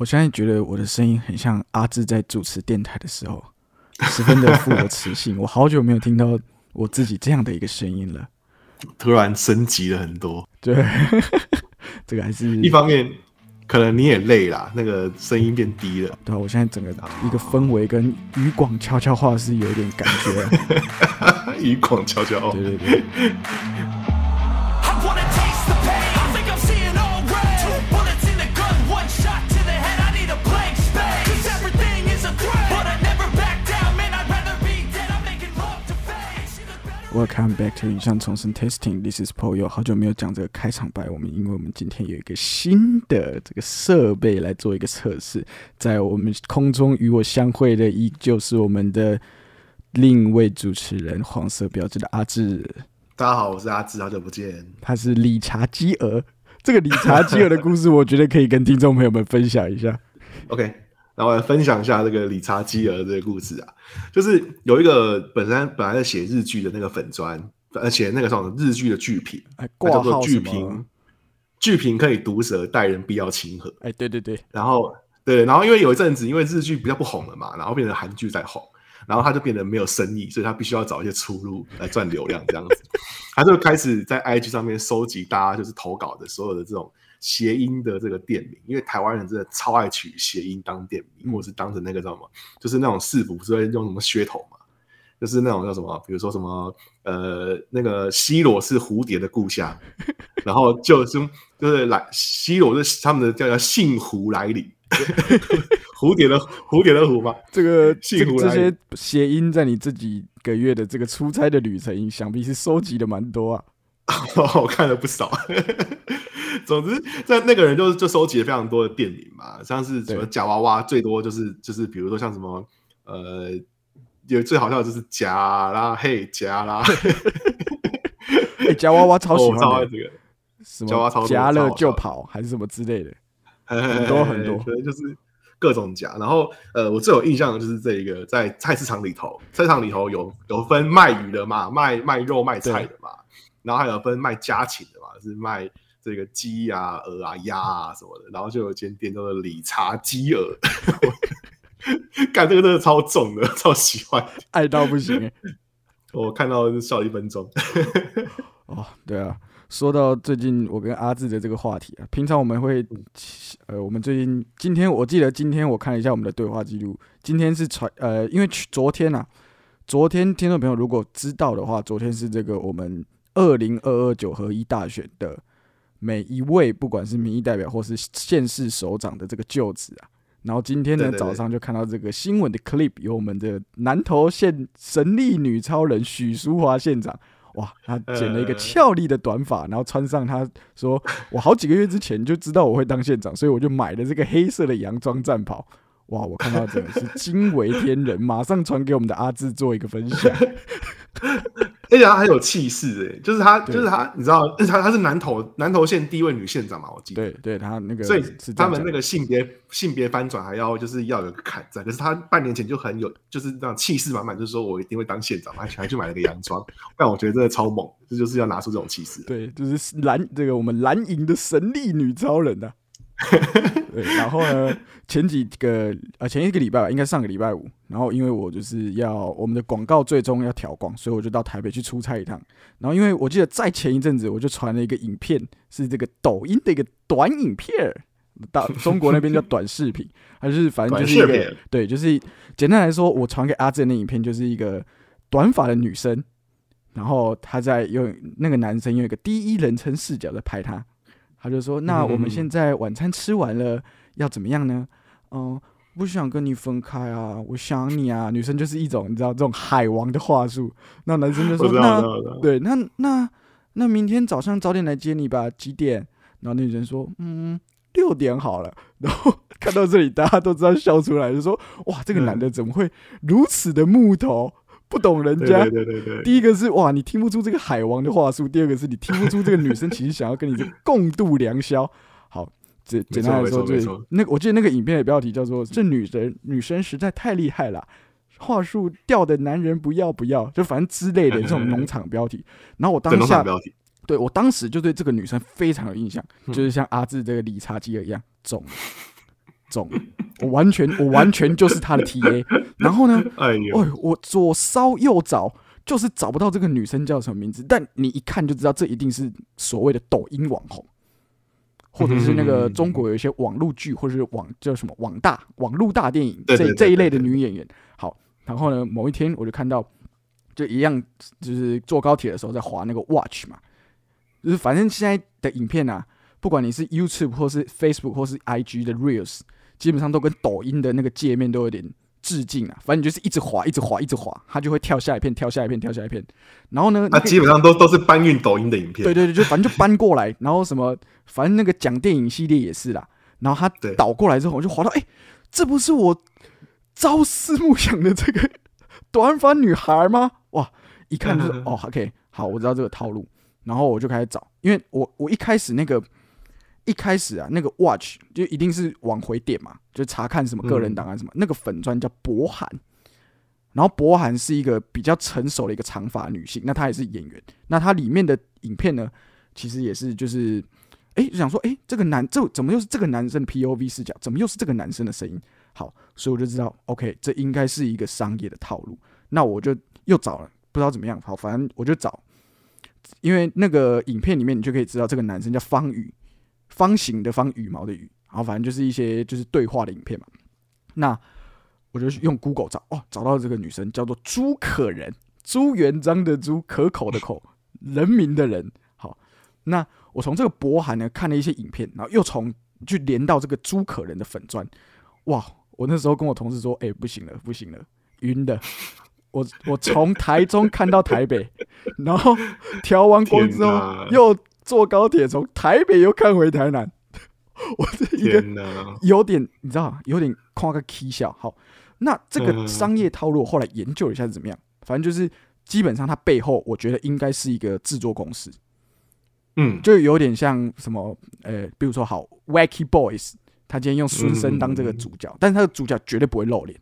我现在觉得我的声音很像阿志在主持电台的时候，十分的富有磁性。我好久没有听到我自己这样的一个声音了，突然升级了很多。对，这个还是一方面，可能你也累啦，那个声音变低了。对啊，我现在整个一个氛围跟余广悄悄话是有点感觉。余广悄悄话，对对对。Welcome back to 影像重生 Testing. This is Paul. 好久没有讲这个开场白，我们因为我们今天有一个新的这个设备来做一个测试，在我们空中与我相会的依旧是我们的另一位主持人黄色标志的阿志，大家好，我是阿志，好久不见。他是理查基尔。这个理查基尔的故事，我觉得可以跟听众朋友们分享一下。OK，那我来分享一下这个理查基尔这个故事啊，就是有一个本身本来在写日剧的那个粉砖，而且那个什么日剧的剧评，哎，叫做剧评，剧评可以毒舌，待人必要亲和。哎，对对对，然后对，然后因为有一阵子，因为日剧比较不红了嘛，然后变成韩剧在红，然后他就变得没有生意，所以他必须要找一些出路来赚流量，这样子，他就开始在 IG 上面收集大家就是投稿的所有的这种谐音的这个店名，因为台湾人真的超爱取谐音当店名，或是当成那个叫什么，就是那种市府不是会用什么噱头嘛。就是那种叫什么，比如说什么，呃，那个西罗是蝴蝶的故乡，然后就是就是来西罗是他们的叫叫幸福来临，蝴蝶的蝴蝶的蝴嘛，这个这幸福来这些谐音在你这几个月的这个出差的旅程，想必是收集的蛮多啊。我看了不少。总之，在那个人就就收集了非常多的店名嘛，像是什么对夹娃娃，最多就是就是比如说像什么呃，有最好笑的就是假啦，嘿假啦，哎，夹娃娃超喜欢的，这个。什夹娃娃超夹了就跑，还是什么之类的。很多很多对，就是各种夹。然后呃，我最有印象的就是这一个，在菜市场里头，菜市场里头有有分卖鱼的嘛，卖卖肉卖菜的嘛，然后还有分卖家禽的嘛，是卖这个鸡啊、鹅啊、鸭啊什么的。然后就有间店叫做理查鸡鹅，干这个真的超重的，超喜欢。爱到不行哎、我看到就笑了一分钟。哦，对啊，说到最近我跟阿志的这个话题啊，平常我们会，呃，我们最近今天我记得今天我看了一下我们的对话记录，今天是传呃，因为去昨天啊，昨天听众朋友如果知道的话，昨天是这个我们二零二二九合一大选的每一位不管是民意代表或是县市首长的这个就职啊。然后今天呢早上就看到这个新闻的 clip，有我们的南投县神力女超人许淑华县长，哇，她剪了一个呃俏丽的短发，然后穿上她说，我好几个月之前就知道我会当县长，所以我就买了这个黑色的洋装战袍。哇，我看到真的是惊为天人，马上传给我们的阿志做一个分享。而且他很有气势哎，就是他，就是他，你知道，他他是南投南投县第一位女县长嘛，我记得。对对，他那个所以他们那个性别性别翻转还要就是要有个坎在，可是他半年前就很有就是那样气势满满，就是说我一定会当县长，还还去买了个洋装，但我觉得真的超猛，这就是要拿出这种气势。对，就是蓝这个我们蓝营的神力女超人啊。对，然后呢，前几个呃前一个礼拜吧，应该上个礼拜五，然后因为我就是要我们的广告最终要调光，所以我就到台北去出差一趟。然后因为我记得在前一阵子我就传了一个影片，是这个抖音的一个短影片，到中国那边叫短视频，还是反正就是一个对，就是简单来说，我传给阿正的影片就是一个短发的女生，然后她在用那个男生用一个第一人称视角在拍她，他就说：“那我们现在晚餐吃完了，要怎么样呢？嗯、不想跟你分开啊，我想你啊。”女生就是一种你知道这种海王的话术，那男生就说：“我知道，那。对，那那那明天早上早点来接你吧，几点？”然后那女生说：“嗯，六点好了。”然后看到这里，大家都知道笑出来，就说：“哇，这个男的怎么会如此的木头，不懂人家？”对对对对，第一个是哇，你听不出这个海王的话术；第二个是你听不出这个女生其实想要跟你共度良宵。好，简简单来说，就是没错没错那个我记得那个影片的标题叫做“这女人女生实在太厉害了”，话术掉的男人不要不要，就反正之类的这种农场标题。然后我当下。对我当时就对这个女生非常有印象，嗯就是像阿志这个理查基尔一样重。中，我完全我完全就是他的 TA。然后呢，哎我左烧右找，就是找不到这个女生叫什么名字，但你一看就知道这一定是所谓的抖音网红，或者是那个嗯中国有一些网络剧，或者是网叫什么网大网络大电影这这一类的女演员。好，然后呢，某一天我就看到，就一样，就是坐高铁的时候在划那个 Watch 嘛，就是反正现在的影片啊，不管你是 YouTube 或是 Facebook 或是 IG 的 Reels，基本上都跟抖音的那个界面都有点致敬啊。反正你就是一直滑，一直滑，一直滑，它就会跳下一片，跳下一片，跳下一片。然后呢，那基本上都都是搬运抖音的影片。对对对，就反正就搬过来，然后什么，反正那个讲电影系列也是啦。然后它倒过来之后，我就滑到，哎、这不是我朝思暮想的这个短发女孩吗？哇，一看就是嗯 哦，OK，好，我知道这个套路。然后我就开始找，因为我我一开始那个一开始啊，那个 Watch 就一定是往回点嘛，就查看什么个人档案什么。那个粉砖叫博涵，然后博涵是一个比较成熟的一个长发女性，那她也是演员。那她里面的影片呢，其实也是就是，哎，就想说，哎，这个男这怎么又是这个男生 POV 视角？怎么又是这个男生的声音？好，所以我就知道，OK，这应该是一个商业的套路。那我就又找了，不知道怎么样，好，反正我就找，因为那个影片里面你就可以知道这个男生叫方宇，方形的方，羽毛的羽，然后反正就是一些就是对话的影片嘛。那我就用 Google 找，哦，找到这个女生叫做朱可人，朱元璋的朱，可口的口，人民的人。好，那我从这个博涵呢看了一些影片，然后又从去连到这个朱可人的粉砖，哇！我那时候跟我同事说，哎、不行了，不行了，晕的。我我从台中看到台北，然后调完光之后又坐高铁从台北又看回台南，我这一个！有点你知道吗，有点夸个 K 笑。好，那这个嗯商业套路后来研究了一下是怎么样，反正就是基本上它背后我觉得应该是一个制作公司，嗯，就有点像什么呃，比如说好 Wacky Boys，他今天用孙生当这个主角，但是他的主角绝对不会露脸。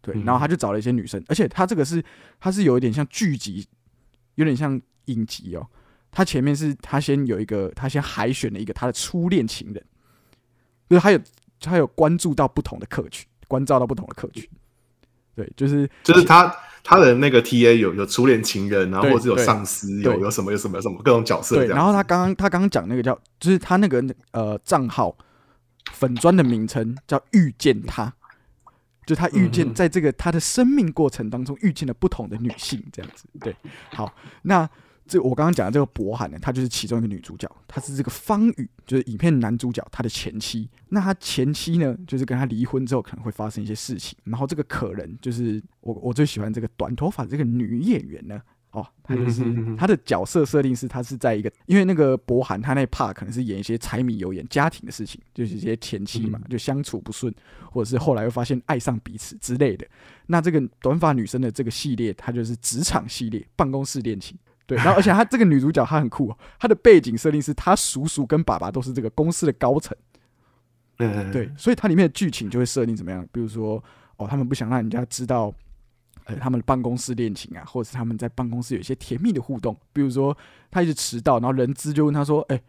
对，嗯然后他就找了一些女生，而且他这个是他是有一点像剧集，有点像影集哦。他前面是他先有一个，他先海选了一个他的初恋情人，就是他有他有关注到不同的客群，关照到不同的客群。对，就是就是他他的那个 TA 有有初恋情人，然后或者是有上司，有有什么有什么有什么各种角色对。然后他刚刚他刚刚讲那个叫，就是他那个呃账号粉砖的名称叫遇见他，就他遇见嗯在这个他的生命过程当中遇见了不同的女性，这样子。对，好，那这我刚刚讲的这个博涵呢，她就是其中一个女主角，她是这个方宇，就是影片男主角他的前妻。那他前妻呢，就是跟他离婚之后可能会发生一些事情，然后这个可人就是我我最喜欢这个短头发这个女演员呢。哦，她就是她的角色设定是她是在一个，因为那个博涵他那 part 可能是演一些柴米油盐家庭的事情，就是一些前妻嘛，嗯就相处不顺，或者是后来又发现爱上彼此之类的。那这个短发女生的这个系列，它就是职场系列，办公室恋情。对，然后而且她这个女主角她很酷、哦，她的背景设定是她叔叔跟爸爸都是这个公司的高层。嗯，对，所以它里面的剧情就会设定怎么样？比如说，哦，他们不想让人家知道，呃，他们的办公室恋情啊，或者是他们在办公室有一些甜蜜的互动。比如说，他一直迟到，然后人资就问他说：“哎、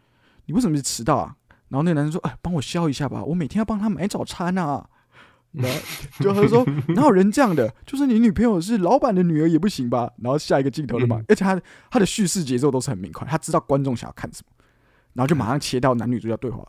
你为什么一直迟到啊？”然后那个男生说：“哎、帮我消一下吧，我每天要帮他买早餐啊。”然后就他就说：“哪有人这样的？就是你女朋友是老板的女儿也不行吧？”然后下一个镜头就嘛，嗯而且他他的叙事节奏都是很明快，他知道观众想要看什么，然后就马上切到男女主角对话。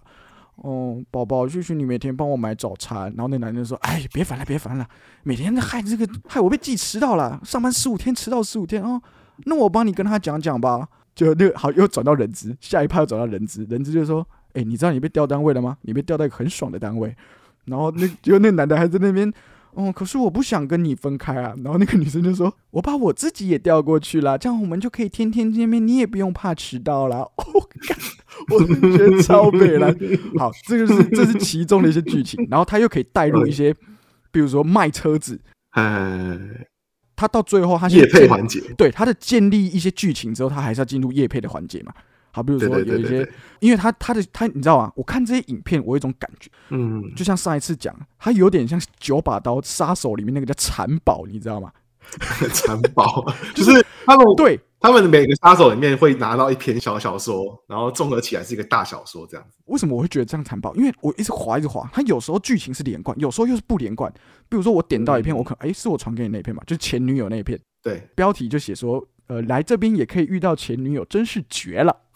哦，宝宝，谢谢你每天帮我买早餐。然后那男人说：“哎，别烦了，别烦了，每天害这个害我被记迟到了，上班十五天迟到十五天哦。那我帮你跟他讲讲吧。”就那个好，又转到人资，下一趴又转到人资，人资就说：“哎，你知道你被调单位了吗？你被调到一个很爽的单位。”然后那结果那男的还在那边。哦，可是我不想跟你分开啊。然后那个女生就说：“我把我自己也调过去了，这样我们就可以天天见面，你也不用怕迟到啦。”哦，干，我觉得超美了。好，这个是这是其中的一些剧情，然后他又可以带入一些，比如说卖车子，哎，他到最后他先夜配建环节，对他的建立一些剧情之后，他还是要进入夜配的环节嘛。好，比如说有一些因为他他的他你知道吗？我看这些影片，我有一种感觉，嗯，就像上一次讲，他有点像九把刀杀手里面那个叫残宝，你知道吗？残宝，就是他们对，他们每个杀手里面会拿到一篇小小说，然后综合起来是一个大小说这样子。为什么我会觉得这样残暴？因为我一直滑一直滑，它有时候剧情是连贯，有时候又是不连贯。比如说我点到一篇，我可能哎、是我传给你那篇嘛，就是前女友那一篇，对，标题就写说，呃，来这边也可以遇到前女友，真是绝了。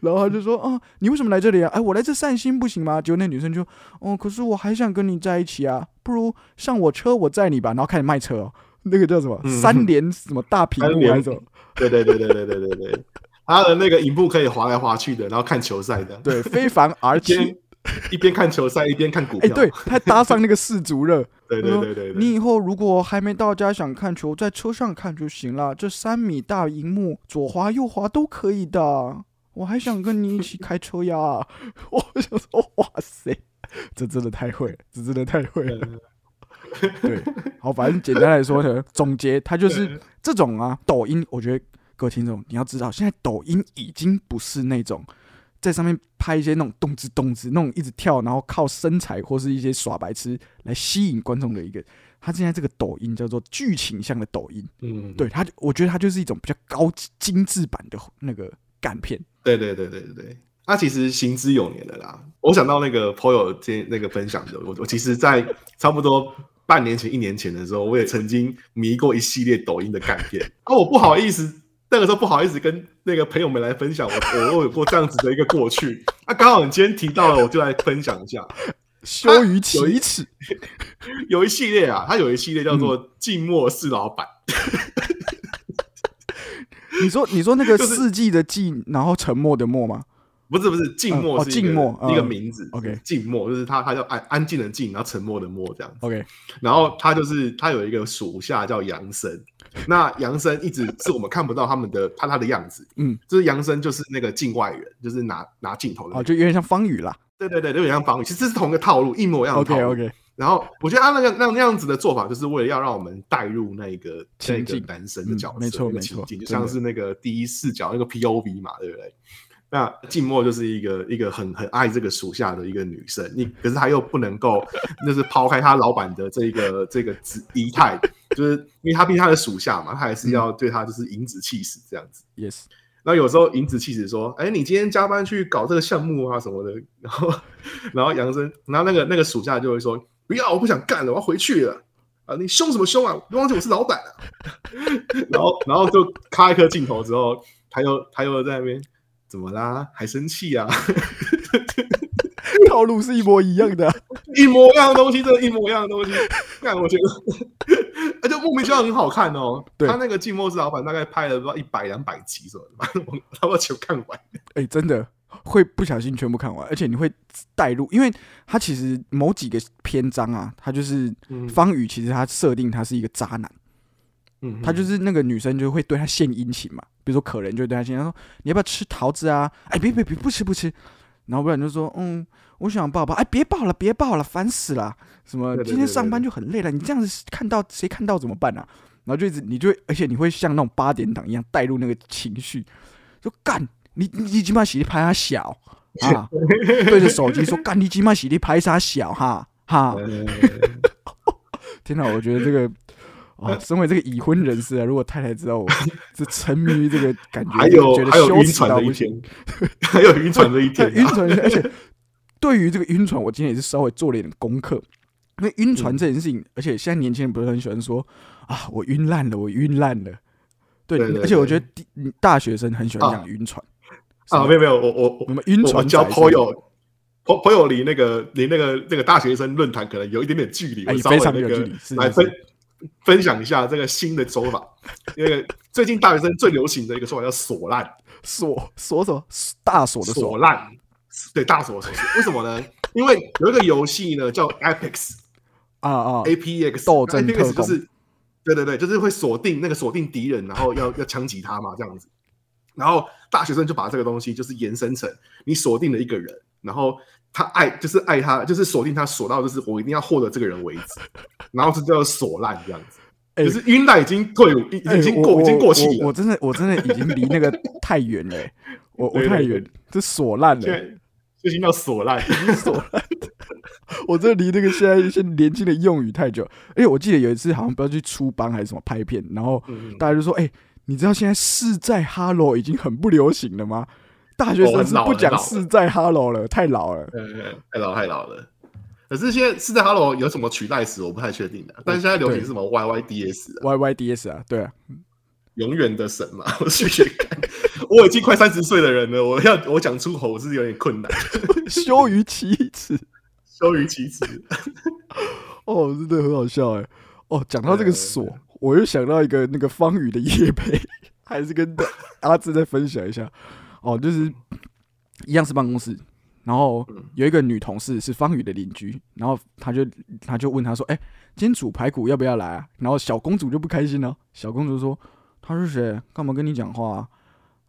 然后他就说，啊，你为什么来这里啊？哎，我来这散心不行吗？结果那女生就，哦，可是我还想跟你在一起啊，不如上我车，我载你吧。然后开始卖车哦，那个叫什么、嗯三连什么大屏幕还是什么？对对对对对对对对，他的那个影幕可以滑来滑去的，然后看球赛的，对，非凡而一边起。一边看球赛一边看股哎，票。对，他搭上那个世足热。对对对对对，你以后如果还没到家想看球，在车上看就行了。这三米大荧幕，左滑右滑都可以的。我还想跟你一起开车呀！我想说，哇塞，这真的太会了，这真的太会了。对，好，反正简单来说呢，总结它就是这种啊，抖音，我觉得各位听众你要知道，现在抖音已经不是那种在上面拍一些那种动之动之那种一直跳，然后靠身材或是一些耍白痴来吸引观众的一个。他现在这个抖音叫做剧情向的抖音，嗯，对他，我觉得它就是一种比较高精致版的那个干片。对对对对对对，他其实行之有年的啦。我想到那个朋友今那个分享的，我我其实，在差不多半年前、一年前的时候，我也曾经迷过一系列抖音的干片。啊，我不好意思，那个时候不好意思跟那个朋友们来分享我我 我有过这样子的一个过去。那、刚好你今天提到了，我就来分享一下。羞于启齿，有一系列啊，它有一系列叫做嗯“静默是老板”。你说你说那个就是四季的季，然后沉默的默吗？不是不是，静默哦是一个、静默一个嗯名字。OK 静默就是他，他叫安安静的静，然后沉默的默这样子。OK，然后他就是他有一个属下叫杨森，那杨森一直是我们看不到他们的他他的样子，嗯，就是杨森就是那个境外人，就是拿拿镜头的那哦，就有点像方宇啦。对对对，有点像方宇，其实是同一个套路，一模一样的套 OK。OK，然后我觉得他那个那那样子的做法，就是为了要让我们带入那个那情境个男生的角色，嗯没错情境就像是那个第一视角那个 POV 嘛，对不对？那静默就是一个一个很很爱这个属下的一个女生，你可是她又不能够，就是抛开她老板的这个这个姿仪态，就是因为她毕竟她的属下嘛，她还是要对她就是颐指气使这样子。Yes，然后有时候颐指气使说：“哎，你今天加班去搞这个项目啊什么的。”然后，然后杨生，然后那个那个属下就会说：“不要，我不想干了，我要回去了。”啊，你凶什么凶啊？别忘记我是老板啊！然后，然后就咔一颗镜头之后，他又他又在那边怎么啦？还生气啊？套路是一模一样的啊。一模一样的东西，真的，一模一样的东西。看，我觉得，而且莫名其妙很好看哦。对他那个《寂寞是老板》大概拍了不知道一百两百集什么的，我差不多全看完。哎、真的会不小心全部看完，而且你会带入，因为他其实某几个篇章啊，他就是嗯方宇，其实他设定他是一个渣男，嗯，他就是那个女生就会对他献殷勤嘛，比如说可人就会对他献他说你要不要吃桃子啊？哎，别别别，不吃不吃。然后不然就说，嗯，我想抱抱，哎，别抱了，别抱了，烦死了。什么今天上班就很累了，你这样子看到谁看到怎么办啊？然后就一直你就会，而且你会像那种八点档一样带入那个情绪，就干你你你起码洗力拍他小啊，对着手机说干你起码洗力拍他小哈哈。呃 天哪，我觉得这个啊，身为这个已婚人士啊，如果太太知道我 是沉迷于这个感觉，还有觉得还有晕羞耻船的一天到不行。还有晕船的一天 晕船，而且对于这个晕船，我今天也是稍微做了一点功课。因为晕船这件事情，而且现在年轻人不是很喜欢说啊，我晕烂了，我晕烂了。对，而且我觉得大学生很喜欢啊讲晕船啊，没有没有，我我我我们晕船我交朋友，朋朋友离那个离那个那个大学生论坛可能有一点点距离，哎我稍微非常那个有距离是来分分享一下这个新的手法。因为最近大学生最流行的一个说法叫锁烂，锁锁锁大锁的锁锁烂，对大锁锁，为什么呢？因为有一个游戏呢叫 Apex。啊啊 A P X 斗争特工就是对对对，就是会锁定那个锁定敌人，然后要要枪击他嘛，这样子。然后大学生就把这个东西就是延伸成你锁定了一个人，然后他爱就是爱他，就是锁定他锁到就是我一定要获得这个人为止，然后这叫锁烂这样子。哎就是晕烂已经退伍，已经过已经过气了我我。真的我真的已经离那个太远了欸，我我太远，这锁烂了，最近叫锁烂，锁烂。我这离那个现在一些年轻的用语太久。而且我记得有一次好像不知道去出班还是什么拍片，然后嗯，大家就说：“哎、你知道现在是在 Hello 已经很不流行了吗？大学生是不讲是在 Hello 了，太老了。呃，太老太老了。可是现在是在 Hello 有什么取代词，我不太确定的。但是现在流行什么 YYDS 啊，YYDS 啊，对啊，永远的神嘛，我去学看。我已经快三十岁的人了，我要我讲出口我是有点困难，羞于启齿。羞于启齿。哦，真的很好笑哎。哦，讲到这个锁，我又想到一个那个方宇的夜配，还是跟阿志再分享一下。哦，就是一样是办公室，然后有一个女同事是方宇的邻居，然后他就他就问他说：“哎、今天煮排骨要不要来啊？”然后小公主就不开心了，小公主说：“他是谁？干嘛跟你讲话啊？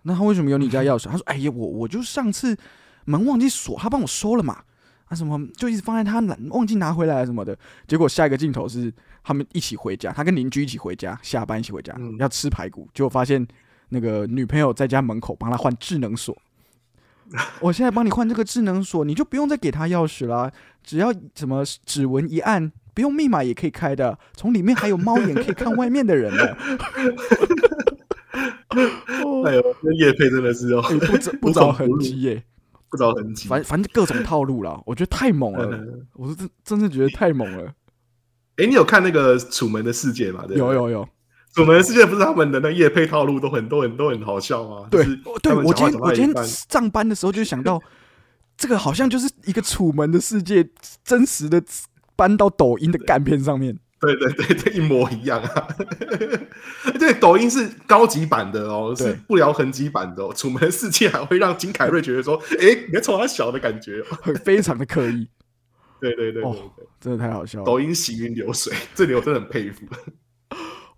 那他为什么有你家钥匙？”他说：“哎呀，我我就上次门忘记锁，他帮我收了嘛。”啊，什么就一直放在他拿忘记拿回来什么的，结果下一个镜头是他们一起回家，他跟邻居一起回家，下班一起回家，嗯要吃排骨，结果发现那个女朋友在家门口帮他换智能锁。我现在帮你换这个智能锁，你就不用再给他钥匙啦，只要什么指纹一按，不用密码也可以开的，从里面还有猫眼可以看外面的人呢。哦 哎呦，这叶配真的是哦，哎不着 不着痕迹耶，不着痕迹。反反正各种套路啦，我觉得太猛了，嗯我是真真的觉得太猛了。哎，你有看那个《楚门的世界》吗？有有有，楚门的世界不是他们的那夜配套路都很多很多很好笑吗？对对，我今天我今天上班的时候就想到，这个好像就是一个楚门的世界真实的搬到抖音的干片上面。对对对这，一模一样啊！对，抖音是高级版的哦，是不聊痕迹版的哦。楚门的世界还会让金凯瑞觉得说，哎，你在冲他小的感觉哦。很非常的刻意，对对对对哦对，真的太好笑了。抖音行云流水，这里我真的很佩服。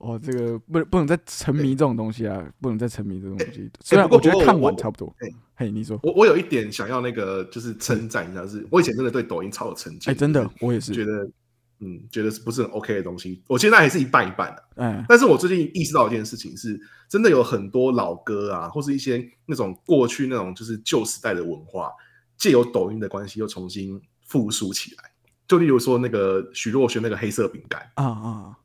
哦，这个不能不能再沉迷这种东西啊，不能再沉迷这种东西。虽然我觉得看完差不多哎。嘿，你说，我我有一点想要那个，就是称赞一下，是我以前真的对抖音超有成见，哎，真的，我也是。觉得嗯，觉得是不是很 OK 的东西。我现在还是一半一半的、哎，但是我最近意识到一件事情是，真的有很多老歌啊，或是一些那种过去那种就是旧时代的文化，借由抖音的关系又重新复苏起来。就例如说那个许若瑄那个黑色饼干，啊啊，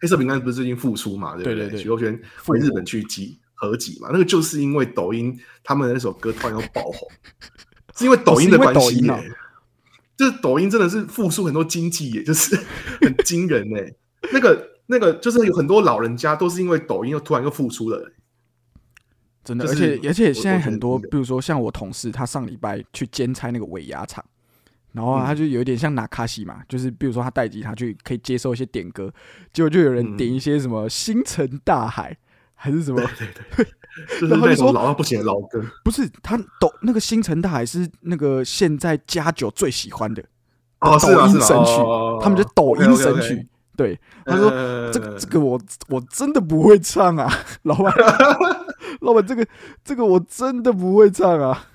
黑色饼干不是最近复出嘛，对不对对对？许若瑄为日本去集合集嘛，那个就是因为抖音他们的那首歌突然又爆红，是因为抖音的关系就是抖音真的是复苏很多经济也，就是 很惊人哎、那个那个就是有很多老人家都是因为抖音又突然又复出了、真的，就是而且而且我现在很多，比如说像我同事，他上礼拜去兼差那个尾牙厂，然后嗯他就有一点像拿卡西嘛，就是比如说他带吉他去可以接受一些点歌，结果就有人嗯点一些什么星辰大海还是什么，就是然后就说老到不行的老歌。不是他抖那个星辰大海是那个现在加九最喜欢的哦，抖？音神曲，哦他们就抖音神曲。对，他说呃这个这个我我真的不会唱啊，老板，老板这个这个我真的不会唱啊。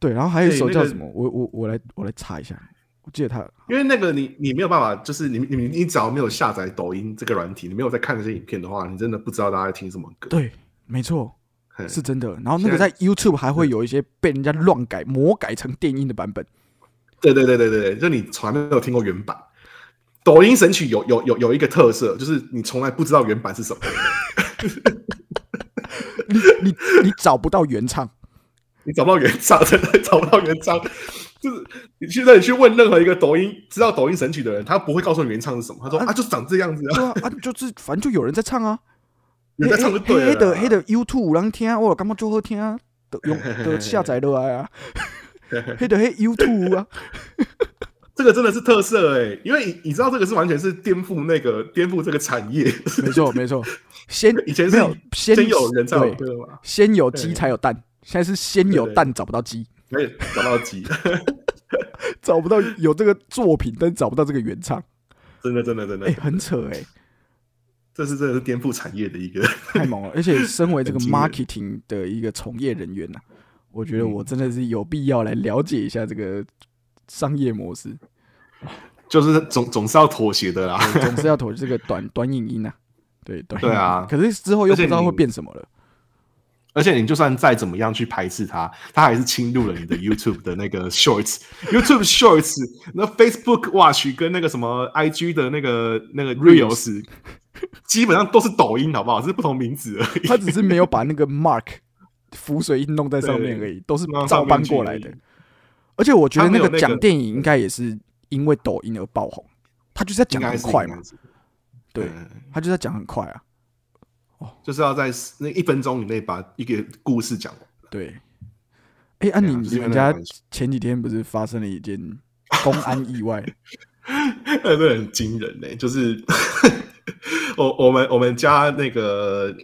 对，然后还有一首叫什么？我我我来我来查一下，我记得他因为那个你你没有办法，就是你你你只要没有下载抖音这个软体，你没有在看这些影片的话，你真的不知道大家在听什么歌。对，没错，是真的。然后那个在在 YouTube 还会有一些被人家乱改、魔改成电音的版本。对对对对对对，就你从来没有听过原版。抖音神曲有有有有一个特色，就是你从来不知道原版是什么。你你你找不到原唱，你找不到原唱，真的找不到原唱。就是你现在你去问任何一个抖音知道抖音神曲的人，他不会告诉你原唱是什么。他说啊啊，就长这样子啊，对啊啊，就是反正就有人在唱啊，有在唱就对了。黑的黑的 YouTube 有人听啊，我感觉就好听啊，都用都下载落来啊，黑的黑 YouTube 啊，这个真的是特色哎、因为你你知道这个是完全是颠覆那个颠覆这个产业。没错没错，先以前是没有先先有人才有对歌嘛，先有鸡才有蛋，现在是先有对对。蛋找不到鸡，所以找到鸡，找不到有这个作品，但找不到这个原唱，真的真的真的。哎、，很扯哎、这是真的是颠覆产业的一个。太猛了！而且身为这个 marketing 的一个从业人员呐、我觉得嗯。我真的是有必要来了解一下这个商业模式，就是总总是要妥协的啦。对总是要妥协这个短短影音呐、对短影音。对啊。可是之后又不知道会变什么了。而且你就算再怎么样去排斥它，它还是侵入了你的 YouTube 的那个 Shorts、YouTube Shorts、那 Facebook Watch 跟那个什么 IG 的那个那个 Reels，基本上都是抖音，好不好？是不同名字而已。他只是没有把那个 mark 浮水印弄在上面而已，都是照搬过来的。而且我觉得那个讲电影应该也是因为抖音而爆红，他就是在讲很快嘛，对，他就在讲很快啊。哦，就是要在那一分钟以内把一个故事讲完。对，哎，啊，你你们家前几天不是发生了一件 公安意外？那个很惊人呢，就是 我我们我们家那个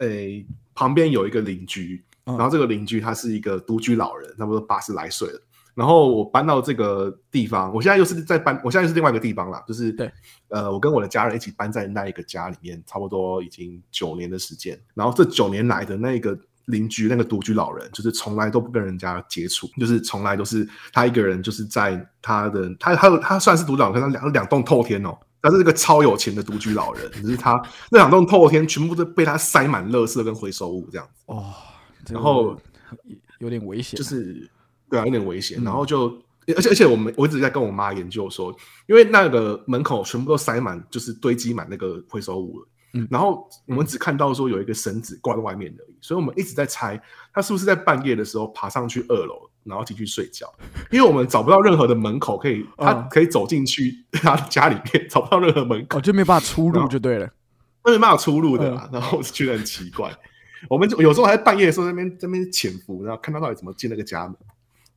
诶旁边有一个邻居，然后这个邻居他是一个独居老人，差不多八十来岁了。然后我搬到这个地方，我现在又是在搬，我现在又是另外一个地方了，就是对，呃，我跟我的家人一起搬在那一个家里面，差不多已经九年的时间。然后这九年来的那个邻居，那个独居老人，就是从来都不跟人家接触，就是从来都是他一个人，就是在他的他他他算是独居老人，他两两栋透天哦，他是一个超有钱的独居老人，只是他那两栋透天全部都被他塞满垃圾跟回收物这样子哦，然后有点危险，就是。对啊，有点危险。然后就，而且而且，我们我一直在跟我妈研究说，因为那个门口全部都塞满，就是堆积满那个回收物了。嗯。然后我们只看到说有一个绳子挂在外面而已，所以我们一直在猜，他是不是在半夜的时候爬上去二楼，然后进去睡觉？因为我们找不到任何的门口可以，他可以走进去他家里面，找不到任何门口，就没办法出入，就对了，没办法出入的。然后我就觉得很奇怪，我们就有时候还在半夜的时候在那边在那边潜伏，然后看他到底怎么进那个家门。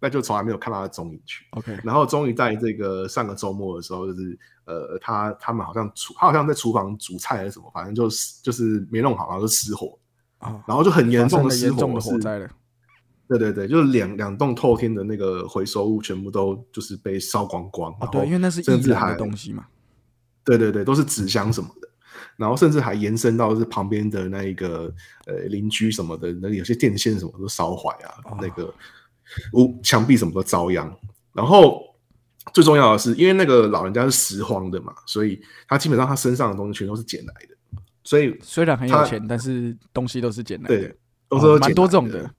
那就从来没有看到他踪影去。OK，然后终于在这个上个周末的时候，就是呃，他他们好像厨，他好像在厨房煮菜还是什么，反正就是就是没弄好，然后就失火啊，然后就很严重的失火，火灾了。对对对，就是两两栋透天的那个回收物全部都就是被烧光光。啊，对，因为那是易燃的东西嘛。对对对，都是纸箱什么的，然后甚至还延伸到是旁边的那一个呃邻居什么的，那有些电线什么都烧坏啊，那个。屋墙壁什么都遭殃，然后最重要的是，因为那个老人家是拾荒的嘛，所以他基本上他身上的东西全都是捡来的。所以虽然很有钱，但是东西都是捡来的，都是蛮多这种的。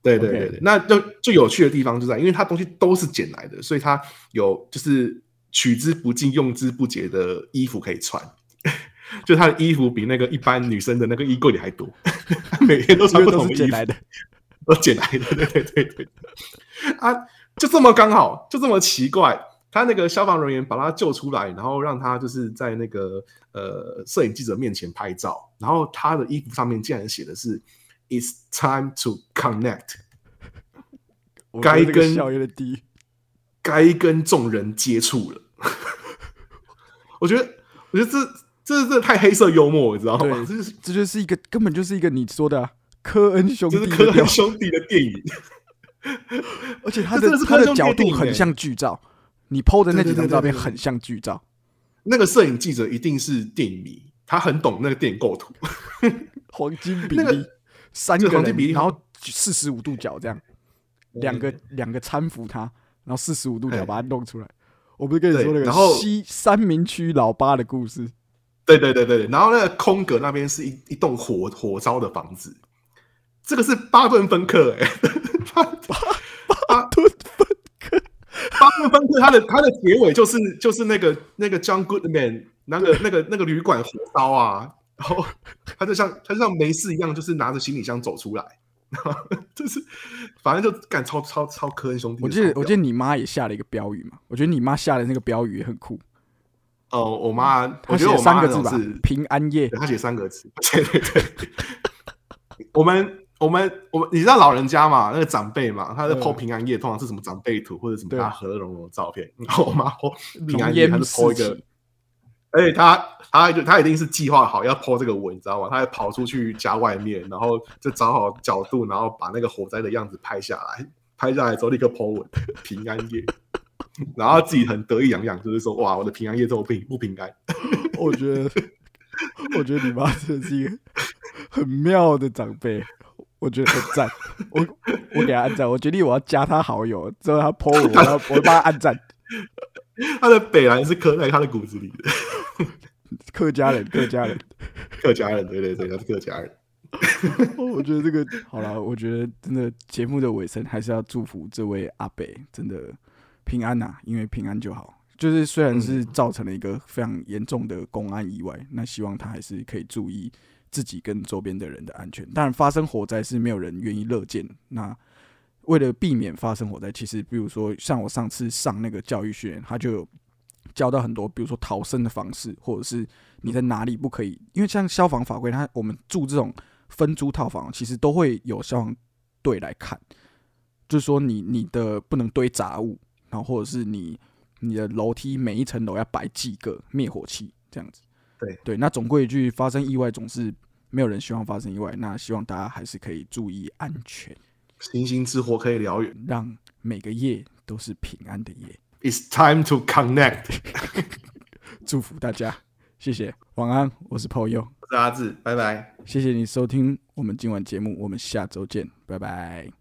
对对对对，那就最有趣的地方就在，因为他东西都是捡来的，所以他有就是取之不尽、用之不竭的衣服可以穿，就他的衣服比那个一般女生的那个衣柜里还多，每天都穿不同的衣服。都捡来的，对对对对，啊，就这么刚好，就这么奇怪，他那个消防人员把他救出来，然后让他就是在那个呃摄影记者面前拍照，然后他的衣服上面竟然写的是 "It's time to connect"，该跟该跟众人接触了。我觉得，我觉得这这这太黑色幽默，你知道吗？这是这就是一个根本就是一个你说的。科恩兄弟，就是科恩兄弟的电影，而且他的他的角度很像剧照，你 PO 的那几张照片很像剧照。那个摄影记者一定是电影迷，他很懂那个电影构图，黄金比例，三个黄金比例，然后四十五度角这样，两个两个搀扶他，然后四十五度角把它弄出来。我不是跟你说那个西三明区老八的故事？对对对对对，然后那个空格那边是一一栋火火烧的房子。这个是巴顿芬克哎，巴巴顿芬克，巴顿芬克，他的他的结尾就是就是那个那个 John Goodman 那个那个那个旅馆火烧啊，然后他就像他就像没事一样，就是拿着行李箱走出来，就是反正就干超超超科恩兄弟。我记得我记得你妈也下了一个标语嘛，我觉得你妈下的那个标语也很酷。哦，我妈，她写三个字吧，平安夜，她写三个字，对 对对，我们。我们我们你知道老人家嘛？那个长辈嘛，他在 po 平安夜通常是什么长辈图或者什么他和乐融融的照片。然后我妈 po 平安夜，他是 po 一个，而且他他就他一定是计划好要 po 这个文，你知道吗？他还跑出去家外面，然后就找好角度，然后把那个火灾的样子拍下来。拍下来之后立刻 po 文平安夜，然后自己很得意洋洋，就是说哇，我的平安夜这么平不平安？我觉得 我觉得你妈真的是一个很妙的长辈。我觉得很赞，我我给他按赞，我决定我要加他好友，之后他 po 我，我要我帮他按赞。他的北兰是刻在他的骨子里的，客家人，客家人，客家人，对对对，他是客家人。我觉得这个好了，我觉得真的节目的尾声还是要祝福这位阿北真的平安呐、因为平安就好。就是虽然是造成了一个非常严重的公安意外，那希望他还是可以注意自己跟周边的人的安全。当然，发生火灾是没有人愿意乐见。那为了避免发生火灾，其实比如说像我上次上那个教育训练，他就教到很多，比如说逃生的方式，或者是你在哪里不可以，因为像消防法规，它我们住这种分租套房，其实都会有消防队来看，就是说你你的不能堆杂物，然后或者是你你的楼梯每一层楼要摆几个灭火器这样子。对对，那总归一句，发生意外总是没有人希望发生意外，那希望大家还是可以注意安全，星星之火可以燎原。让每个夜都是平安的夜。It's time to connect。祝福大家，谢谢，晚安，我是 p 友，我是阿志，拜拜。谢谢你收听我们今晚节目，我们下周见，拜拜。